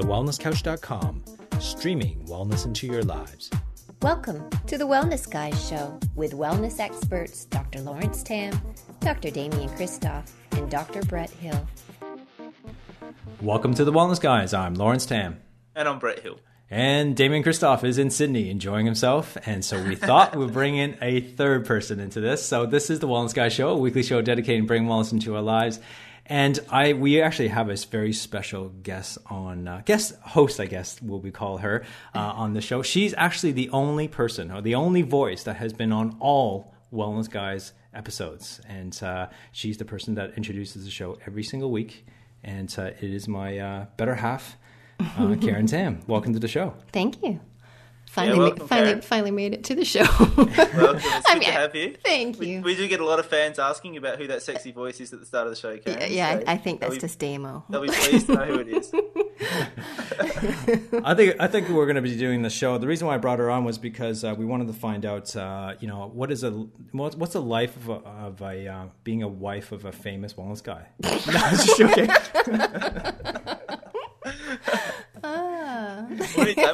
TheWellnessCouch.com, streaming wellness into your lives. Welcome to the Wellness Guys Show with wellness experts Dr. Lawrence Tam, Dr. Damian Kristof, and Dr. Brett Hill. Welcome to the Wellness Guys. I'm Lawrence Tam. And I'm Brett Hill. And Damian Kristof is in Sydney enjoying himself. And so we thought we'd bring in a third person into this. So this is the Wellness Guy Show, a weekly show dedicated to bringing wellness into our lives. And I, we actually have a very special guest on, uh, guest host, I guess, will we call her, uh, on the show. She's actually the only person or the only voice that has been on all Wellness Guys episodes. And uh, she's the person that introduces the show every single week. And uh, it is my uh, better half, uh, Karen Tam. Welcome to the show. Thank you. Finally, welcome, finally, Karen. finally made it to the show. Welcome. It's I good mean, to have you. Thank We, you. we do get a lot of fans asking about who that sexy voice is at the start of the show, Karen. yeah, so I, I think that's be, just demo. They'll be pleased to know who it is. I think I think we're going to be doing the show. The reason why I brought her on was because uh, we wanted to find out, uh, you know, what is a what's what's the life of a, of a uh, being a wife of a famous wellness guy. no,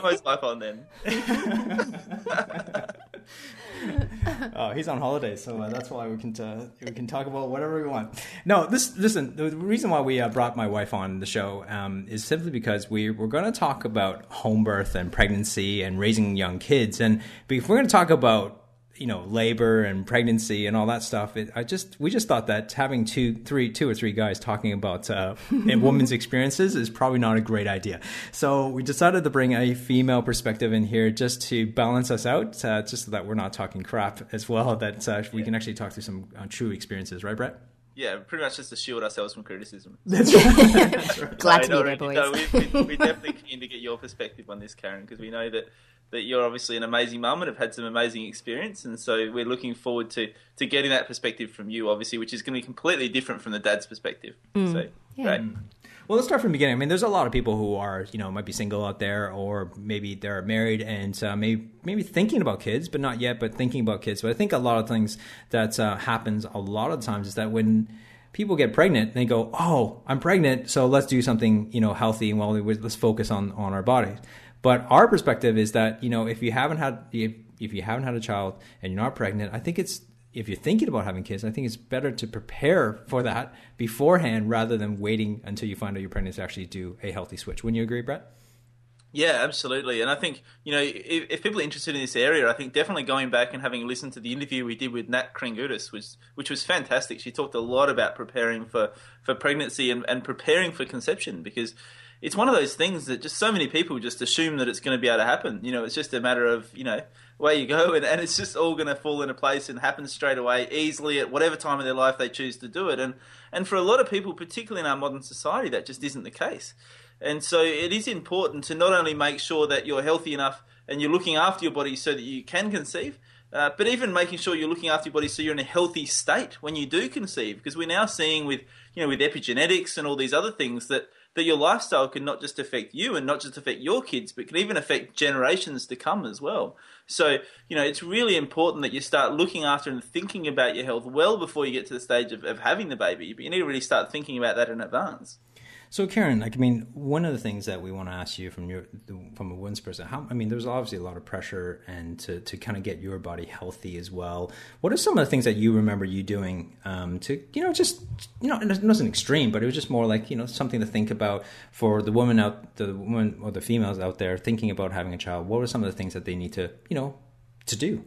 Damo's life on then? Oh, he's on holidays, so uh, that's why we can uh, we can talk about whatever we want. No, this listen. The reason why we uh, brought my wife on the show um, is simply because we we're going to talk about home birth and pregnancy and raising young kids, and if we're going to talk about you know labor and pregnancy and all that stuff, it, I just we just thought that having two, three, two or three guys talking about uh, a women's experiences is probably not a great idea. So we decided to bring a female perspective in here just to balance us out, uh, just so that we're not talking crap as well. That uh, we can actually talk through some uh, true experiences, right, Brett? Yeah, pretty much just to shield ourselves from criticism. That's right. Glad to be there, no, boys. no, we, we, we're definitely keen to get your perspective on this, Karen, because we know that, that you're obviously an amazing mum and have had some amazing experience, and so we're looking forward to, to getting that perspective from you, obviously, which is going to be completely different from the dad's perspective. So, Yeah. great. Well, let's start from the beginning. I mean, there's a lot of people who are, you know, might be single out there, or maybe they're married and uh, maybe maybe thinking about kids, but not yet, but thinking about kids. But I think a lot of things that uh, happens a lot of times is that when people get pregnant, they go, "Oh, I'm pregnant, so let's do something, you know, healthy and well. Let's focus on on our bodies." But our perspective is that you know, if you haven't had if, if you haven't had a child and you're not pregnant, I think it's if you're thinking about having kids, I think it's better to prepare for that beforehand rather than waiting until you find out you're pregnant to actually do a healthy switch. Wouldn't you agree, Brett? Yeah, absolutely. And I think, you know, if, if people are interested in this area, I think definitely going back and having listened to the interview we did with Nat Kringoudis, was, which was fantastic. She talked a lot about preparing for, for pregnancy and, and preparing for conception because it's one of those things that just so many people just assume that it's going to be able to happen. You know, it's just a matter of, you know, away you go and, and it's just all going to fall into place and happen straight away, easily at whatever time of their life they choose to do it. And, and for a lot of people, particularly in our modern society, that just isn't the case. And so it is important to not only make sure that you're healthy enough and you're looking after your body so that you can conceive, uh, but even making sure you're looking after your body so you're in a healthy state when you do conceive. Because we're now seeing with you know with epigenetics and all these other things that that your lifestyle can not just affect you and not just affect your kids, but can even affect generations to come as well. So you know it's really important that you start looking after and thinking about your health well before you get to the stage of, of having the baby. But you need to really start thinking about that in advance. So, Karen, like I mean, one of the things that we want to ask you from your from a women's person, how I mean, there's obviously a lot of pressure and to to kind of get your body healthy as well. What are some of the things that you remember you doing um, to you know just you know it wasn't extreme, but it was just more like you know something to think about for the woman out the woman or the females out there thinking about having a child. What are some of the things that they need to you know to do?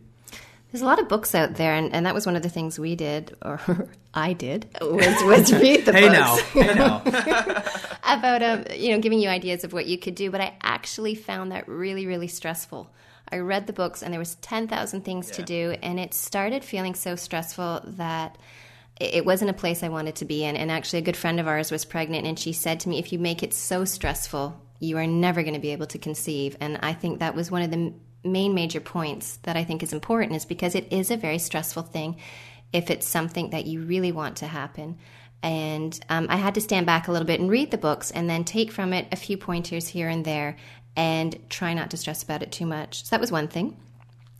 There's a lot of books out there, and, and that was one of the things we did, or I did, was, was read the Hey books now, hey now. about um, you know giving you ideas of what you could do. But I actually found that really, really stressful. I read the books, and there was ten thousand things to do, and it started feeling so stressful that it it wasn't a place I wanted to be in. And actually, a good friend of ours was pregnant, and she said to me, "If you make it so stressful, you are never going to be able to conceive." And I think that was one of the m- main major points that I think is important, is because it is a very stressful thing if it's something that you really want to happen. And um, I had to stand back a little bit and read the books, and then take from it a few pointers here and there, and try not to stress about it too much. So that was one thing.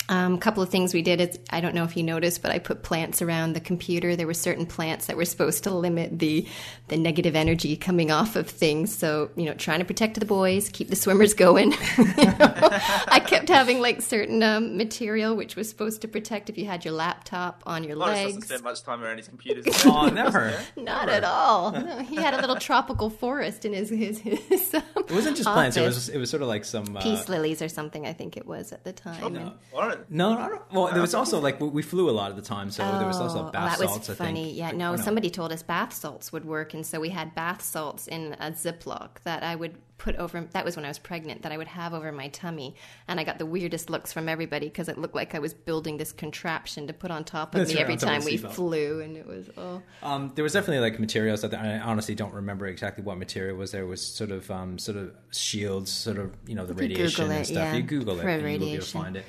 Um, a couple of things we did is I don't know if you noticed, but I put plants around the computer. There were certain plants that were supposed to limit the the negative energy coming off of things. So you know, trying to protect the boys, keep the swimmers going. you know, I kept having like certain um, material which was supposed to protect if you had your laptop on your Lawrence legs. doesn't spend much time around his computers. Oh, never. Not at all. No, he had a little tropical forest in his his, his um, It wasn't just plants. It office. was it was sort of like some uh, peace lawrence or something. I think it was at the time. And- Lawrence, No, no, no. Well, there was also like we- flew a lot of the time, so there was also Oh, bath that was salts. Funny. Yeah, no, oh, somebody told us bath salts would work, and so we had bath salts in a Ziploc that I would put over. That was when I was pregnant. That I would have over my tummy, and I got the weirdest looks from everybody because it looked like I was building this contraption to put on top of That's me right, every on top of time we seatbelt. flew, and it was oh. Um, there was definitely like materials that I honestly don't remember exactly what material was. There was sort of um, sort of shields, sort of you know the you radiation Google and it, stuff. yeah, You Google it, and you will be able to find it.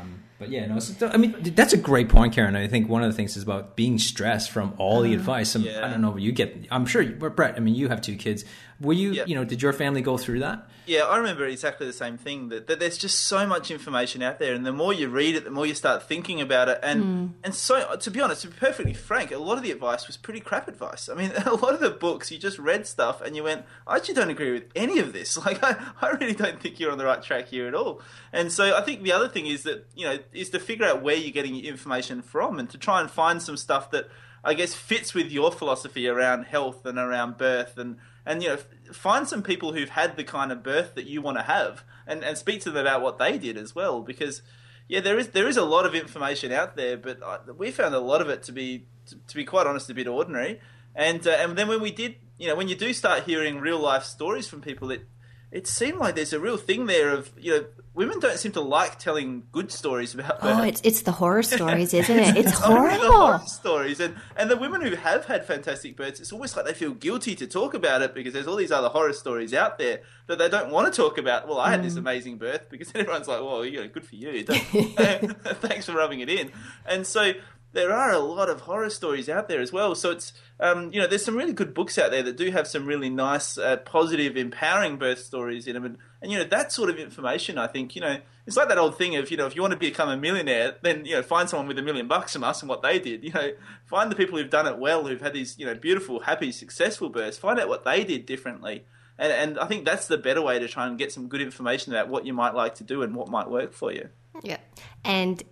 Um, but yeah, no. So, I mean, that's a great point, Karen. I think one of the things is about being stressed from all Uh-huh. the advice. And Yeah. I don't know, if you get. I'm sure, you- Brett. I mean, you have two kids. Were you, Yeah. you know, did your family go through that? Yeah, I remember exactly the same thing. That, that there's just so much information out there, and the more you read it, the more you start thinking about it. And and so, to be honest, to be perfectly frank, a lot of the advice was pretty crap advice. I mean, a lot of the books you just read stuff, and you went, I actually don't agree with any of this. Like, I, I really don't think you're on the right track here at all. And so, I think the other thing is that you know is to figure out where you're getting your information from, and to try and find some stuff that I guess fits with your philosophy around health and around birth and and you know find some people who've had the kind of birth that you want to have and and speak to them about what they did as well because yeah there is there is a lot of information out there but I, we found a lot of it to be to, to be quite honest a bit ordinary. And uh, and then when we did you know when you do start hearing real life stories from people it it seemed like there's a real thing there of you know women don't seem to like telling good stories about. Oh, it's it's the horror stories, isn't it? It's the horrible. horror stories, and and the women who have had fantastic births, it's almost like they feel guilty to talk about it because there's all these other horror stories out there that they don't want to talk about. Well, I had Mm. this amazing birth because everyone's like, well, you know, good for you. Thanks for rubbing it in. And so there are a lot of horror stories out there as well. So it's um, you know, there's some really good books out there that do have some really nice, uh, positive, empowering birth stories in them, and, and you know that sort of information. I think you know it's like that old thing of you know if you want to become a millionaire, then you know find someone with a million bucks from us and what they did. You know, find the people who've done it well, who've had these you know beautiful, happy, successful births. Find out what they did differently. And, and I think that's the better way to try and get some good information about what you might like to do and what might work for you. Yeah. And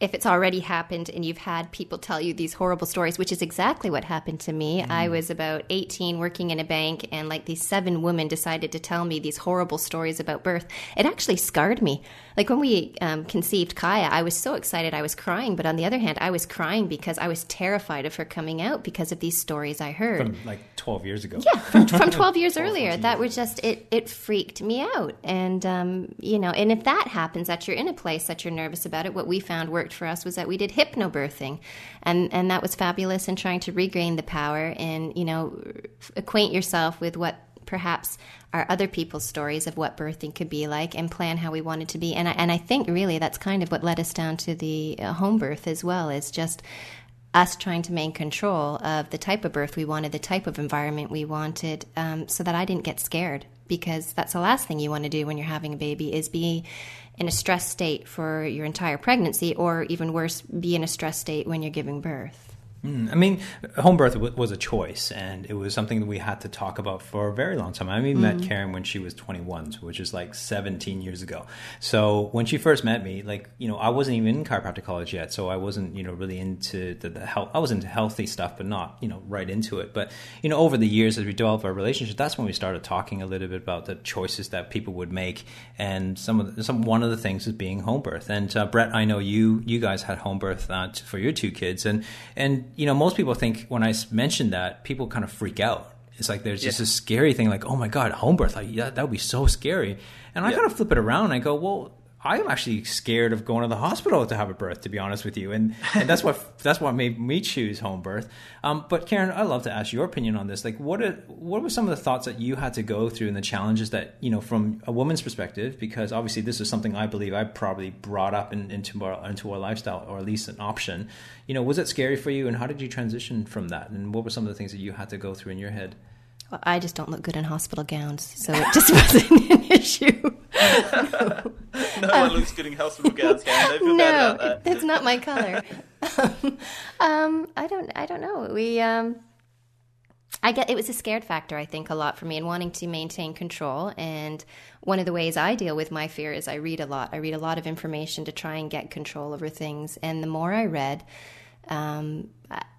if it's already happened and you've had people tell you these horrible stories, which is exactly what happened to me. I was about 18 working in a bank, and like these seven women decided to tell me these horrible stories about birth. It actually scarred me. Like when we um, conceived Kaya, I was so excited I was crying. But on the other hand, I was crying because I was terrified of her coming out because of these stories I heard. From like 12 years ago. Yeah, from, from 12 years earlier. That was just, it, it freaked me out. And, um, you know, and if that happens, that you're in a place that you're nervous about it, what we found worked for us was that we did hypnobirthing. And, and that was fabulous in trying to regain the power and, you know, acquaint yourself with what perhaps are other people's stories of what birthing could be like and plan how we wanted to be. And I, and I think really that's kind of what led us down to the uh, home birth as well, is just us trying to maintain control of the type of birth we wanted, the type of environment we wanted, um, so that I didn't get scared. Because that's the last thing you want to do when you're having a baby is be in a stress state for your entire pregnancy, or even worse, be in a stress state when you're giving birth. I mean, home birth w- was a choice, and it was something that we had to talk about for a very long time. I mean, met Karen when she was 21, which is like 17 years ago. So when she first met me, like you know, I wasn't even in chiropractic college yet, so I wasn't you know really into the, the health. I was into healthy stuff, but not you know right into it. But you know, over the years as we developed our relationship, that's when we started talking a little bit about the choices that people would make, and some of the, some one of the things is being home birth. And uh, Brett, I know you you guys had home birth uh, for your two kids, and and you know, most people think when I mention that, people kind of freak out. It's like there's just Yeah. a scary thing, like, oh my god, home birth, like, yeah, that would be so scary. And I Yeah. kind of flip it around and I go, well, I'm actually scared of going to the hospital to have a birth, to be honest with you, and and that's what that's what made me choose home birth. Um, but Karen, I'd love to ask your opinion on this. Like, what are, what were some of the thoughts that you had to go through and the challenges that you know from a woman's perspective? Because obviously, this is something I believe I probably brought up in, into our into our lifestyle, or at least an option. You know, was it scary for you, and how did you transition from that? And what were some of the things that you had to go through in your head? Well, I just don't look good in hospital gowns, so it just wasn't an issue. no one looks good in hospital gowns, Karen. Don't feel no, bad about that. it's not my color. um, I don't. I don't know. We. Um, I get it was a scared factor. I think a lot for me and wanting to maintain control. And one of the ways I deal with my fear is I read a lot. I read a lot of information to try and get control over things. And the more I read, um,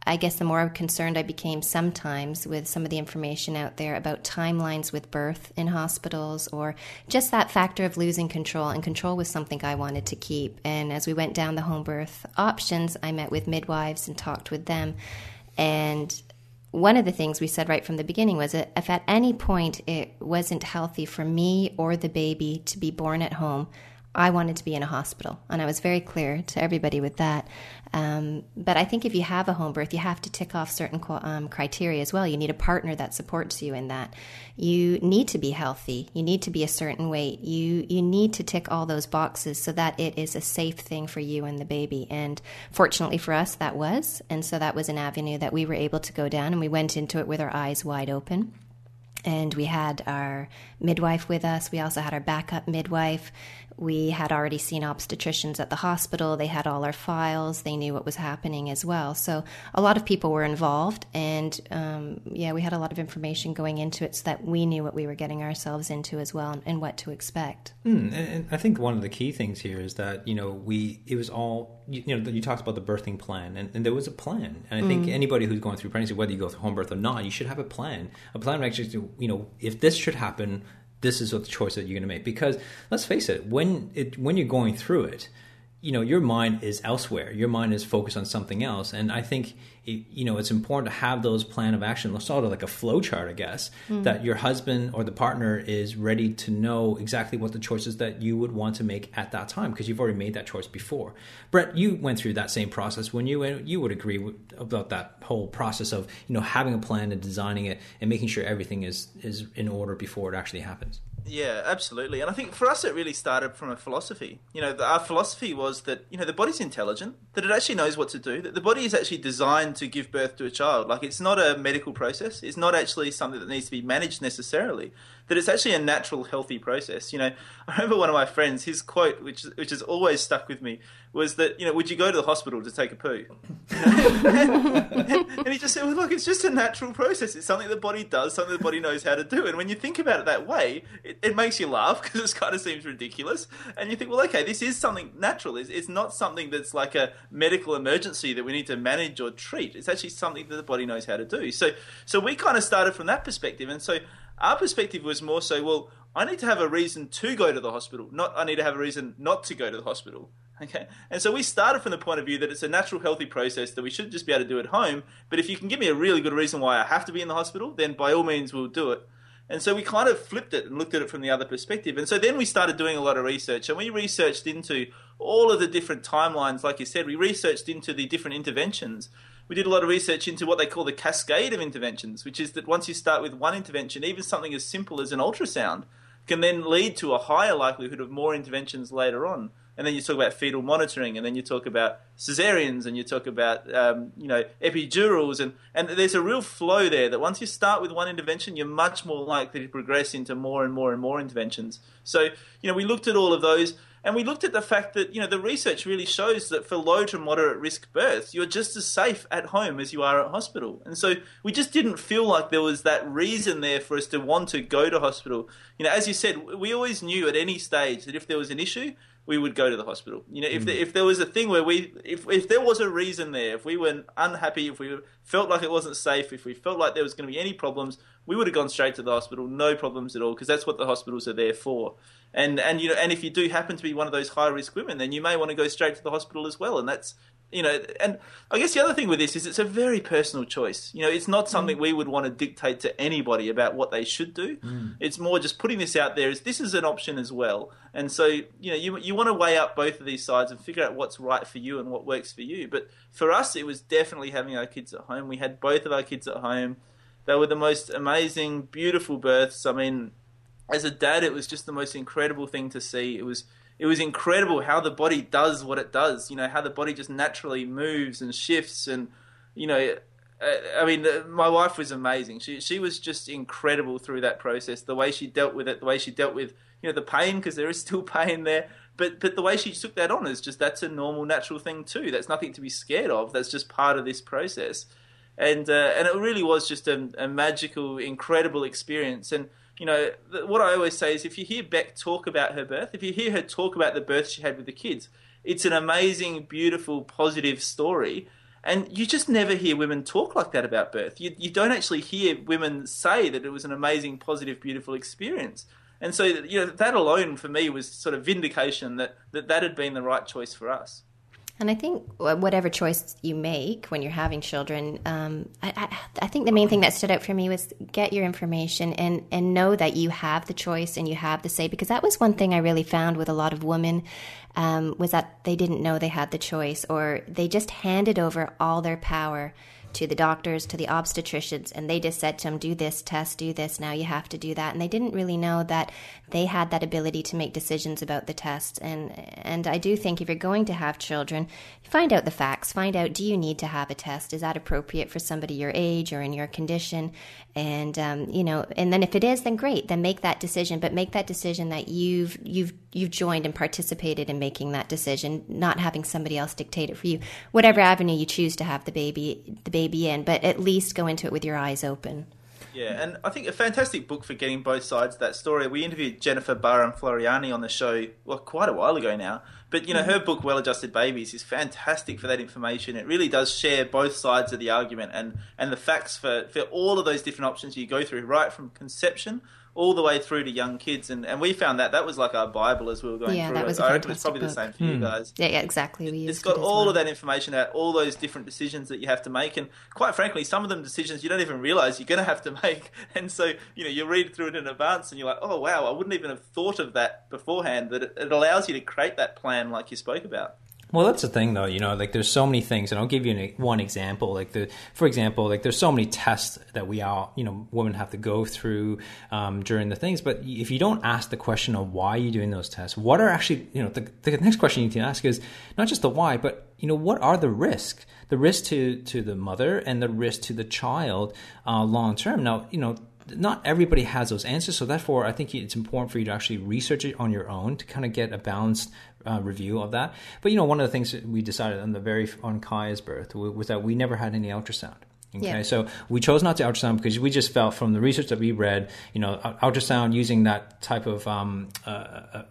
I guess the more concerned I became sometimes with some of the information out there about timelines with birth in hospitals or just that factor of losing control. And control was something I wanted to keep. And as we went down the home birth options, I met with midwives and talked with them. And one of the things we said right from the beginning was that if at any point it wasn't healthy for me or the baby to be born at home, I wanted to be in a hospital, and I was very clear to everybody with that. Um, but I think if you have a home birth, you have to tick off certain um, criteria as well. You need a partner that supports you in that. You need to be healthy. You need to be a certain weight. You you need to tick all those boxes so that it is a safe thing for you and the baby. And fortunately for us, that was, and so that was an avenue that we were able to go down, and we went into it with our eyes wide open and we had our midwife with us. We also had our backup midwife. We had already seen obstetricians at the hospital. They had all our files. They knew what was happening as well. So a lot of people were involved, and um, yeah, we had a lot of information going into it so that we knew what we were getting ourselves into as well and, and what to expect. Mm, and, I think one of the key things here is that you know we it was all you, you know you talked about the birthing plan, and, and there was a plan. And I think mm. anybody who's going through pregnancy, whether you go through home birth or not, you should have a plan. A plan actually, to you know, if this should happen this is what the choice that you're going to make. Because let's face it, when it when you're going through it, you know your mind is elsewhere. Your mind is focused on something else, and I think you know it's important to have those plan of action sort of like a flow chart i guess mm. that your husband or the partner is ready to know exactly what the choices that you would want to make at that time because you've already made that choice before brett you went through that same process when you you would agree with, about that whole process of you know having a plan and designing it and making sure everything is is in order before it actually happens yeah, absolutely. And I think for us, it really started from a philosophy. You know, our philosophy was that, you know, the body's intelligent, that it actually knows what to do, that the body is actually designed to give birth to a child. Like, it's not a medical process, it's not actually something that needs to be managed necessarily that it's actually a natural, healthy process. You know, I remember one of my friends, his quote, which which has always stuck with me, was that you know, would you go to the hospital to take a poo? and he just said, well, look, it's just a natural process. It's something the body does, something the body knows how to do. And when you think about it that way, it, it makes you laugh because it kind of seems ridiculous. And you think, well, okay, this is something natural. It's, it's not something that's like a medical emergency that we need to manage or treat. It's actually something that the body knows how to do. So, so we kind of started from that perspective. And so our perspective was more so, well, I need to have a reason to go to the hospital, not I need to have a reason not to go to the hospital. Okay, and so we started from the point of view that it's a natural, healthy process that we should just be able to do at home. But if you can give me a really good reason why I have to be in the hospital, then by all means we'll do it. And so we kind of flipped it and looked at it from the other perspective. And so then we started doing a lot of research and we researched into all of the different timelines. Like you said, we researched into the different interventions we did a lot of research into what they call the cascade of interventions, which is that once you start with one intervention, even something as simple as an ultrasound can then lead to a higher likelihood of more interventions later on. And then you talk about fetal monitoring, and then you talk about cesareans, and you talk about um, you know epidurals, and and there's a real flow there. That once you start with one intervention, you're much more likely to progress into more and more and more interventions. So you know we looked at all of those. And we looked at the fact that, you know, the research really shows that for low to moderate risk births, you're just as safe at home as you are at hospital. And so we just didn't feel like there was that reason there for us to want to go to hospital. You know, as you said, we always knew at any stage that if there was an issue, we would go to the hospital. You know, if mm. the, if there was a thing where we, if if there was a reason there, if we were unhappy, if we felt like it wasn't safe, if we felt like there was going to be any problems, we would have gone straight to the hospital, no problems at all, because that's what the hospitals are there for. And and you know, and if you do happen to be one of those high risk women, then you may want to go straight to the hospital as well. And that's you know, and I guess the other thing with this is it's a very personal choice. You know, it's not something mm. we would want to dictate to anybody about what they should do. Mm. It's more just putting this out there as this is an option as well. And so, you know, you you want to weigh up both of these sides and figure out what's right for you and what works for you. But for us, it was definitely having our kids at home. We had both of our kids at home. They were the most amazing, beautiful births. I mean, as a dad, it was just the most incredible thing to see. It was it was incredible how the body does what it does. You know, how the body just naturally moves and shifts, and you know, I mean, my wife was amazing. She she was just incredible through that process. The way she dealt with it, the way she dealt with you know the pain because there is still pain there. but but the way she took that on is just that's a normal, natural thing too. That's nothing to be scared of. That's just part of this process, and uh, and it really was just a, a magical, incredible experience. And you know what I always say is, if you hear Beck talk about her birth, if you hear her talk about the birth she had with the kids, it's an amazing, beautiful, positive story. And you just never hear women talk like that about birth. You, you don't actually hear women say that it was an amazing, positive, beautiful experience. And so, you know, that alone for me was sort of vindication that that, that had been the right choice for us. And I think whatever choice you make when you're having children, um, I, I, I, think the main thing that stood out for me was get your information and, and know that you have the choice and you have the say. Because that was one thing I really found with a lot of women um, was that they didn't know they had the choice or they just handed over all their power to the doctors, to the obstetricians, and they just said to them, do this test, do this, now you have to do that. And they didn't really know that they had that ability to make decisions about the tests. And, and I do think if you're going to have children, find out the facts, find out do you need to have a test? Is that appropriate for somebody your age or in your condition? And, um, you know, and then if it is, then great, then make that decision, but make that decision that you've, you've, you've joined and participated in making that decision, not having somebody else dictate it for you. Whatever avenue you choose to have the baby, the baby baby in, but at least go into it with your eyes open. Yeah, and I think a fantastic book for getting both sides of that story. We interviewed Jennifer Barham Floriani on the show, well, quite a while ago now. But, you know, her book, Well Adjusted Babies, is fantastic for that information. It really does share both sides of the argument and, and the facts for, for all of those different options you go through, right from conception all the way through to young kids, and, and we found that that was like our Bible as we were going yeah, through. That was I reckon it's probably book. the same for mm. you Hmm. guys. Yeah, yeah, exactly. We it's got it all well. of that information out, all those different decisions that you have to make, and quite frankly, some of them decisions you don't even realize you're going to have to make. And so, you know, you read through it in advance, and you're like, oh wow, I wouldn't even have thought of that beforehand. That it, it allows you to create that plan, like you spoke about. Well, that's the thing, though. You know, like there's so many things, and I'll give you an, one example. Like the, for example, like there's so many tests that we all, you know, women have to go through um, during the things. But if you don't ask the question of why you're doing those tests, what are actually, you know, the, the next question you need to ask is not just the why, but you know, what are the risks? The risk to to the mother and the risk to the child uh, long term. Now, you know, not everybody has those answers. So therefore, I think it's important for you to actually research it on your own to kind of get a balanced uh, review of that. But you know, one of the things that we decided on the very on Kaya's birth was that we never had any ultrasound. Okay, Yeah. so we chose not to ultrasound because we just felt from the research that we read, you know, ultrasound using that type of um, uh, uh,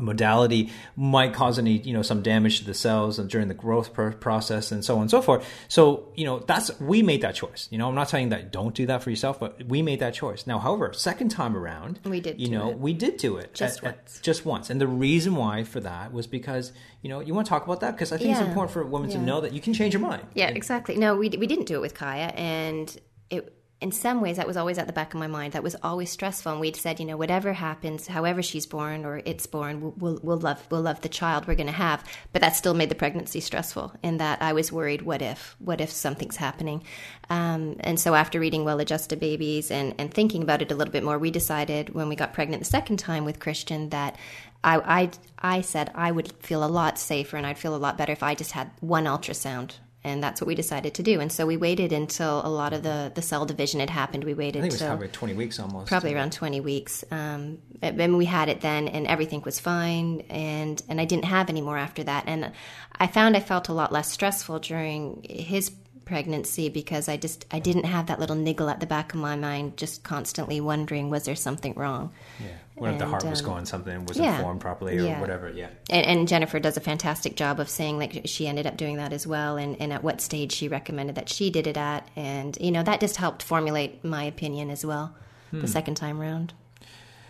modality might cause any, you know, some damage to the cells and during the growth pr- process and so on and so forth. So, you know, that's we made that choice. You know, I'm not saying that don't do that for yourself, but we made that choice. Now, however, second time around, We did you know, it. we did do it Just at- at- once. just once, and the reason why for that was because you know you want to talk about that because I think it's important for women to know that you can change your mind. Yeah, exactly. No, we we didn't do it with Kaya, and it in some ways that was always at the back of my mind. That was always stressful, and we'd said, you know, whatever happens, however she's born or it's born, we'll we'll, we'll love we'll love the child we're going to have. But that still made the pregnancy stressful. In that I was worried, what if, what if something's happening? Um, and so after reading Well Adjusted Babies and and thinking about it a little bit more, we decided when we got pregnant the second time with Christian that. I, I, I said I would feel a lot safer and I'd feel a lot better if I just had one ultrasound and that's what we decided to do. And so we waited until a lot of the, the cell division had happened. We waited I think it was till probably 20 weeks almost. probably around 20 weeks. Um, and we had it then, and everything was fine. And, and I didn't have any more after that. And I found I felt a lot less stressful during his pregnancy because I just I didn't have that little niggle at the back of my mind, just constantly wondering was there something wrong. Yeah. What if the And, heart was um, going something wasn't yeah. formed properly or Yeah. whatever? Yeah. And, and Jennifer does a fantastic job of saying like she ended up doing that as well, and, and at what stage she recommended that she did it at, and you know that just helped formulate my opinion as well the second time round.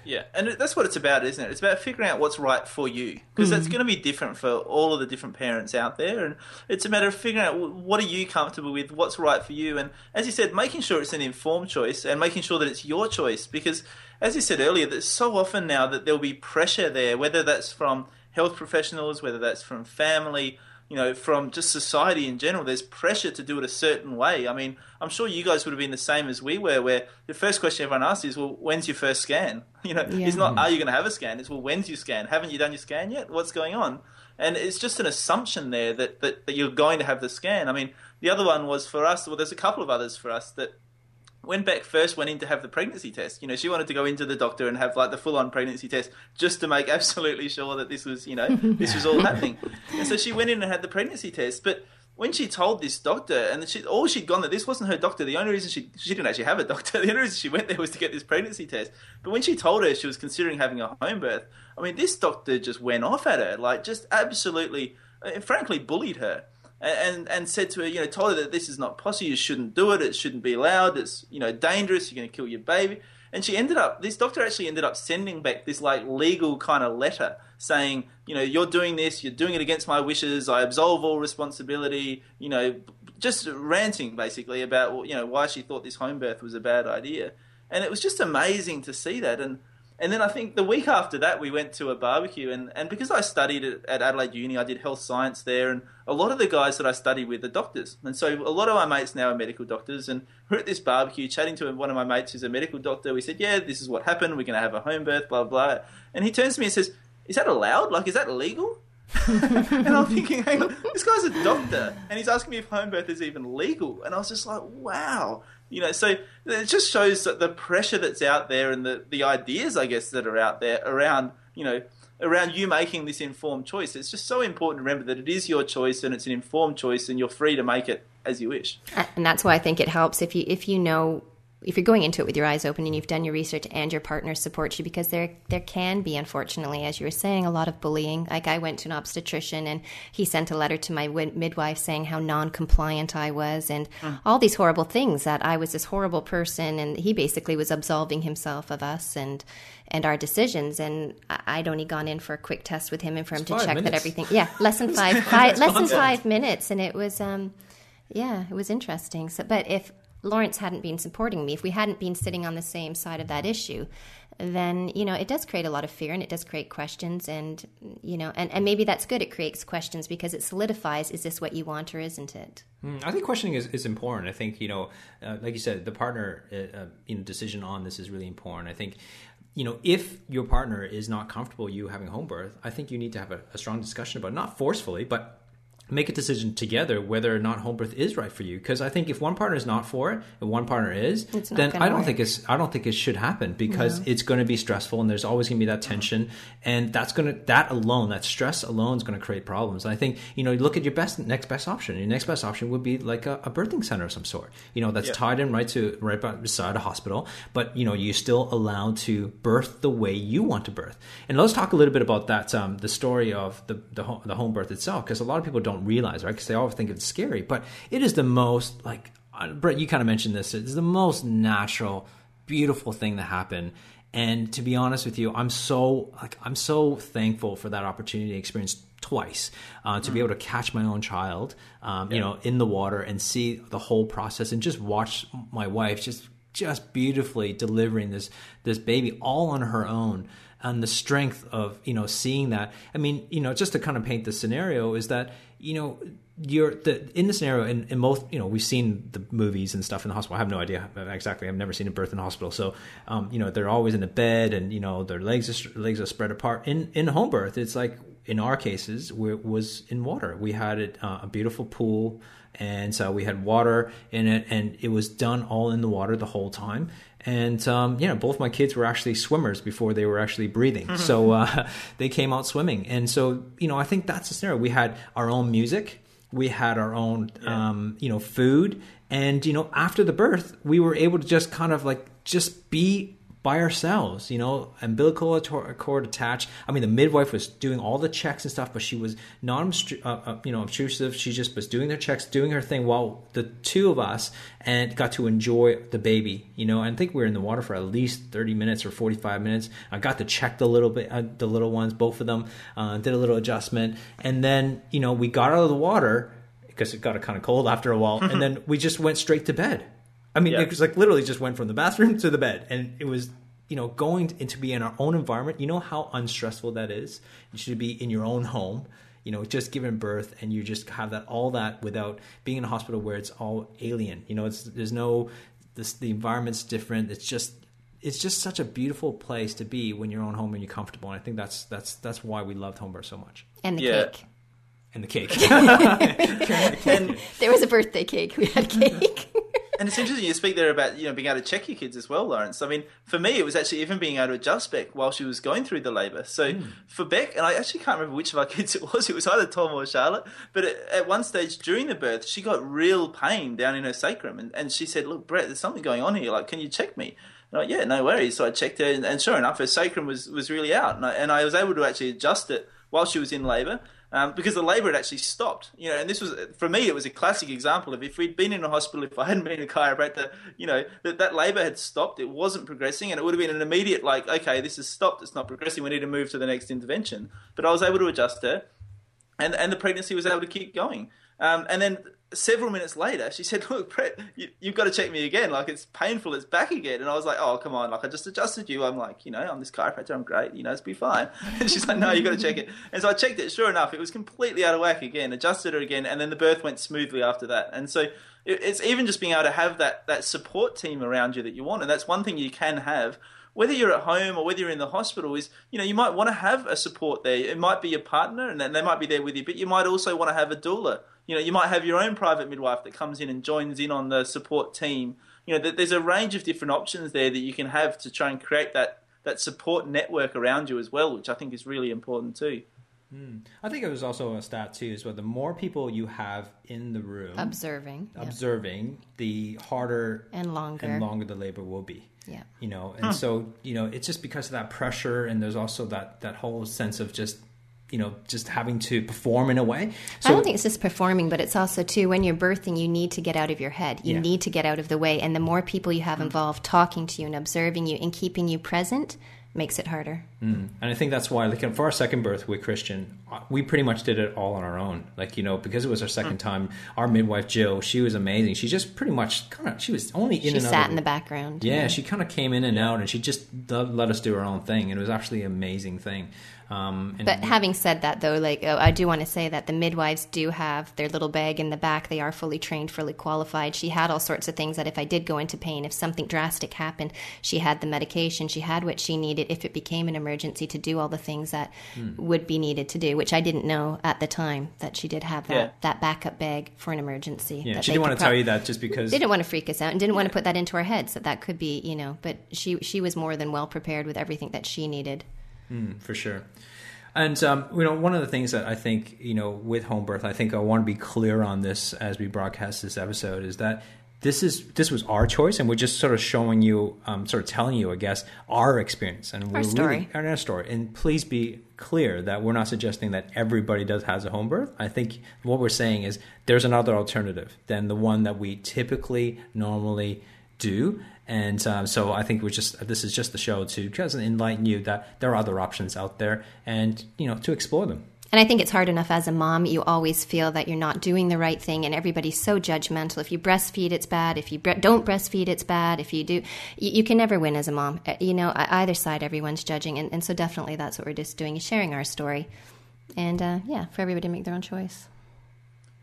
Yeah, and that's what it's about, isn't it? It's about figuring out what's right for you because that's hmm. going to be different for all of the different parents out there, and it's a matter of figuring out what are you comfortable with, what's right for you, and as you said, making sure it's an informed choice and making sure that it's your choice because, as you said earlier, there's so often now that there'll be pressure there, whether that's from health professionals, whether that's from family. You know, from just society in general, there's pressure to do it a certain way. I mean, I'm sure you guys would have been the same as we were, where the first question everyone asks is, "Well, when's your first scan?" You know, Yeah. it's not, "Are hmm. you going to have a scan?" It's, "Well, when's your scan? Haven't you done your scan yet? What's going on?" And it's just an assumption there that, that, that you're going to have the scan. I mean, the other one was for us. Well, there's a couple of others for us that when Beck first went in to have the pregnancy test, you know, she wanted to go into the doctor and have like the full on pregnancy test just to make absolutely sure that this was, you know, this was all happening. And so she went in and had the pregnancy test. But when she told this doctor, and she, all she'd gone that this wasn't her doctor. The only reason she she didn't actually have a doctor. The only reason she went there was to get this pregnancy test. But when she told her she was considering having a home birth, I mean, this doctor just went off at her, like just absolutely, uh, frankly, bullied her and and said to her, you know, told her that this is not possible. You shouldn't do it. It shouldn't be allowed. It's you know dangerous. You're going to kill your baby. And she ended up. This doctor actually ended up sending back this like legal kind of letter saying, you know, you're doing this. You're doing it against my wishes. I absolve all responsibility. You know, just ranting basically about you know why she thought this home birth was a bad idea. And it was just amazing to see that. And and then I think the week after that, we went to a barbecue. And, and because I studied at Adelaide Uni, I did health science there. And a lot of the guys that I studied with are doctors. And so a lot of my mates now are medical doctors. And we're at this barbecue chatting to one of my mates who's a medical doctor. We said, Yeah, this is what happened. We're going to have a home birth, blah, blah. And he turns to me and says, Is that allowed? Like, is that legal? and I'm thinking, hang on, this guy's a doctor, and he's asking me if home birth is even legal. And I was just like, wow. You know, so it just shows that the pressure that's out there and the, the ideas, I guess, that are out there around, you know, around you making this informed choice. It's just so important to remember that it is your choice and it's an informed choice and you're free to make it as you wish. And that's why I think it helps if you if you know if you're going into it with your eyes open and you've done your research and your partner supports you because there there can be unfortunately as you were saying a lot of bullying. Like i went to an obstetrician and he sent a letter to my midwife saying how non-compliant i was and mm. all these horrible things that i was this horrible person and he basically was absolving himself of us and and our decisions. And i'd only gone in for a quick test with him and for him it's to check minutes. that everything yeah less than five, five less than five minutes. And it was um yeah it was interesting. So but if Lawrence hadn't been supporting me, if we hadn't been sitting on the same side of that issue, then you know it does create a lot of fear and it does create questions and you know and, and maybe that's good. It creates questions because it solidifies is this what you want or isn't it? Mm, i think questioning is, is important. I think you know uh, like you said the partner uh, know decision on this is really important. I think you know, if your partner is not comfortable you having home birth, I think you need to have a, a strong discussion about it, not forcefully, but make a decision together whether or not home birth is right for you. Because i think if one partner is not for it and one partner is then i don't work. think it's i don't think it should happen because it's going to be stressful and there's always going to be that tension. And that's going to that alone that stress alone is going to create problems. And i think you know you look at your best next best option. Your next best option would be like a, a birthing center of some sort you know that's yeah. tied in right to right beside a hospital. But you know you're still allowed to birth the way you want to birth. And let's talk a little bit about that um, the story of the the, the home birth itself because a lot of people don't don't realize, right? Because they always think it's scary, but it is the most like Brett. You kind of mentioned this. It's the most natural, beautiful thing to happen. And to be honest with you, I'm so like I'm so thankful for that opportunity to experience twice uh, to mm. be able to catch my own child, um, yeah. you know, in the water and see the whole process and just watch my wife just just beautifully delivering this this baby all on her own and the strength of you know seeing that i mean you know just to kind of paint the scenario is that you know you're the in the scenario in, in most you know we've seen the movies and stuff in the hospital. I have no idea exactly. I've never seen a birth in the hospital. So um, you know they're always in a bed and you know their legs are, legs are spread apart. In in home birth it's like in our cases we, was in water. We had it, uh, a beautiful pool and so we had water in it and it was done all in the water the whole time and um, you know both my kids were actually swimmers before they were actually breathing. Mm-hmm. so uh, they came out swimming. And so you know i think that's the scenario. We had our own music. We had our own yeah. um, you know food. And you know after the birth we were able to just kind of like just be by ourselves, you know, umbilical cord attached. I mean, the midwife was doing all the checks and stuff, but she was not, uh, uh, you know, obtrusive. She just was doing their checks, doing her thing while the two of us and got to enjoy the baby, you know. I think we were in the water for at least 30 minutes or 45 minutes. I got to check the little bit, uh, the little ones, both of them, uh, did a little adjustment. And then, you know, we got out of the water because it got kind of cold after a while. and then we just went straight to bed I mean, yeah. it was like literally just went from the bathroom to the bed, and it was you know going into be in our own environment. You know how unstressful that is. You should be in your own home. You know, just giving birth, and you just have that all that without being in a hospital where it's all alien. You know, it's there's no this the environment's different. It's just it's just such a beautiful place to be when you're own home and you're comfortable. And I think that's that's that's why we loved home birth so much. And the yeah. cake. And the cake. and there was a birthday cake. We had cake. And it's interesting you speak there about you know being able to check your kids as well, Lawrence. I mean, for me, it was actually even being able to adjust Beck while she was going through the labour. So mm. for Beck, and I actually can't remember which of our kids it was. It was either Tom or Charlotte. But at one stage during the birth, she got real pain down in her sacrum, and, and she said, "Look, Brett, there's something going on here. Like, can you check me?" And like, yeah, no worries. So I checked her, and, and sure enough, her sacrum was was really out, and I, and I was able to actually adjust it while she was in labour um, because the labour had actually stopped. You know, and this was for me, it was a classic example of if we'd been in a hospital, if I hadn't been a chiropractor, you know, that that labour had stopped, it wasn't progressing, and it would have been an immediate like, okay, this has stopped, it's not progressing, we need to move to the next intervention. But I was able to adjust her, and and the pregnancy was able to keep going. Um, and then several minutes later, she said, "Look, Brett, you, have got to check me again. Like it's painful. It's back again." And I was like, "Oh, come on! Like I just adjusted you. I'm like, you know, I'm this chiropractor. I'm great. You know, it's be fine." And she's like, "No, you have got to check it." And so I checked it. Sure enough, it was completely out of whack again. Adjusted her again, and then the birth went smoothly after that. And so it's even just being able to have that that support team around you that you want, and that's one thing you can have whether you're at home or whether you're in the hospital is you know you might want to have a support there it might be your partner and they might be there with you but you might also want to have a doula you know, you might have your own private midwife that comes in and joins in on the support team. You know, there's a range of different options there that you can have to try and create that that support network around you as well, which I think is really important too. Mm. I think it was also a stat too, is what the more people you have in the room observing, observing, yeah. the harder and longer and longer the labor will be. Yeah, you know, and huh. so you know, it's just because of that pressure, and there's also that that whole sense of just you know just having to perform in a way so, i don't think it's just performing but it's also too when you're birthing you need to get out of your head you yeah. need to get out of the way and the more people you have mm. involved talking to you and observing you and keeping you present makes it harder mm. and i think that's why like for our second birth with christian we pretty much did it all on our own like you know because it was our second mm. time our midwife jill she was amazing she just pretty much kind of she was only in she sat out in the background yeah, yeah. she kind of came in and out and she just let us do our own thing and it was actually an amazing thing um, but having said that, though, like oh, I do want to say that the midwives do have their little bag in the back. They are fully trained, fully qualified. She had all sorts of things that if I did go into pain, if something drastic happened, she had the medication, she had what she needed if it became an emergency to do all the things that mm. would be needed to do, which I didn't know at the time that she did have that, yeah. that backup bag for an emergency. Yeah, she didn't want to pro- tell you that just because they didn't want to freak us out and didn't yeah. want to put that into our heads that that could be, you know. But she she was more than well prepared with everything that she needed. Mm, for sure. And um, you know, one of the things that I think you know with home birth, I think I want to be clear on this as we broadcast this episode is that this is this was our choice, and we're just sort of showing you, um, sort of telling you, I guess, our experience and our story, really, our story. And please be clear that we're not suggesting that everybody does has a home birth. I think what we're saying is there's another alternative than the one that we typically normally do and um, so I think we're just this is just the show to just enlighten you that there are other options out there, and you know to explore them. And I think it's hard enough as a mom. You always feel that you're not doing the right thing, and everybody's so judgmental. If you breastfeed, it's bad. If you bre- don't breastfeed, it's bad. If you do, you, you, can never win as a mom. Uh, you know, either side, everyone's judging, and, and so definitely that's what we're just doing is sharing our story, and uh, yeah, for everybody to make their own choice.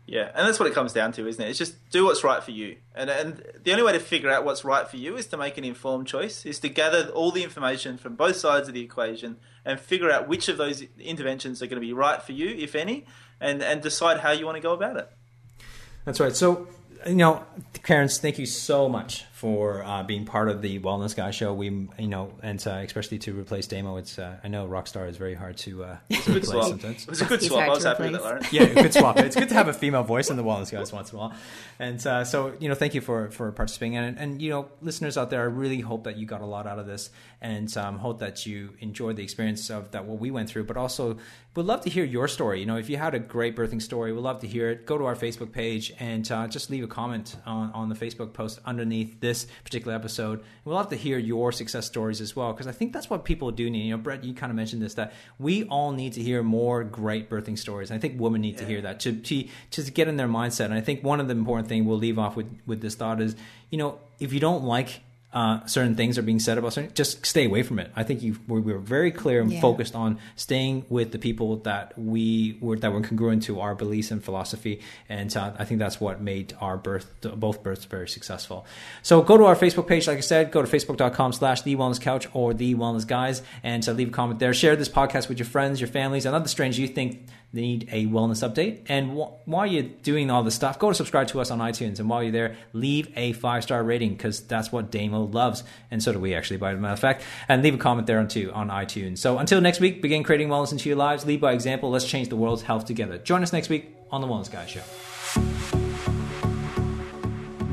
Yeah, and that's what it comes down to, isn't it? It's just do what's right for you, and and the only way to figure out what's right for you is to make an informed choice, is to gather all the information from both sides of the equation and figure out which of those interventions are going to be right for you, if any, and and decide how you want to go about it. That's right. So you know, Clarence, thank you so much for uh, being part of the Wellness Guy show. We, you know, and uh, especially to replace Damo, it's uh, I know Rockstar is very hard to, uh, to replace swap. sometimes. It was a good swap. I was happy with that, Lauren. Yeah, good swap. It's good to have a female voice in the Wellness Guys once in a while. And uh, so, you know, thank you for for participating. And, and you know, listeners out there, I really hope that you got a lot out of this, and um, hope that you enjoyed the experience of that what we went through. But also, we'd love to hear your story. You know, if you had a great birthing story, we'd love to hear it. Go to our Facebook page and uh, just leave a comment on on the Facebook post underneath this particular episode. We'll have to hear your success stories as well, because I think that's what people do need. You know, Brett, you kind of mentioned this that we all need to hear more great birthing stories. And I think women need yeah. to hear that to, to to get in their mindset. And I think one of the important things we'll leave off with with this thought is, you know, if you don't like uh, certain things are being said about certain, just stay away from it. I think you we were very clear and yeah. focused on staying with the people that we were that were congruent to our beliefs and philosophy, and uh, I think that's what made our birth both births very successful. So go to our Facebook page, like I said, go to facebook.com/slash the Wellness Couch or the Wellness Guys, and uh, leave a comment there. Share this podcast with your friends, your families, and other strangers you think need a wellness update. And wh- while you're doing all this stuff, go to subscribe to us on iTunes. And while you're there, leave a five star rating because that's what Damo loves. And so do we actually, by the matter of fact. And leave a comment there on, too, on iTunes. So until next week, begin creating wellness into your lives. Lead by example. Let's change the world's health together. Join us next week on The Wellness Guy Show.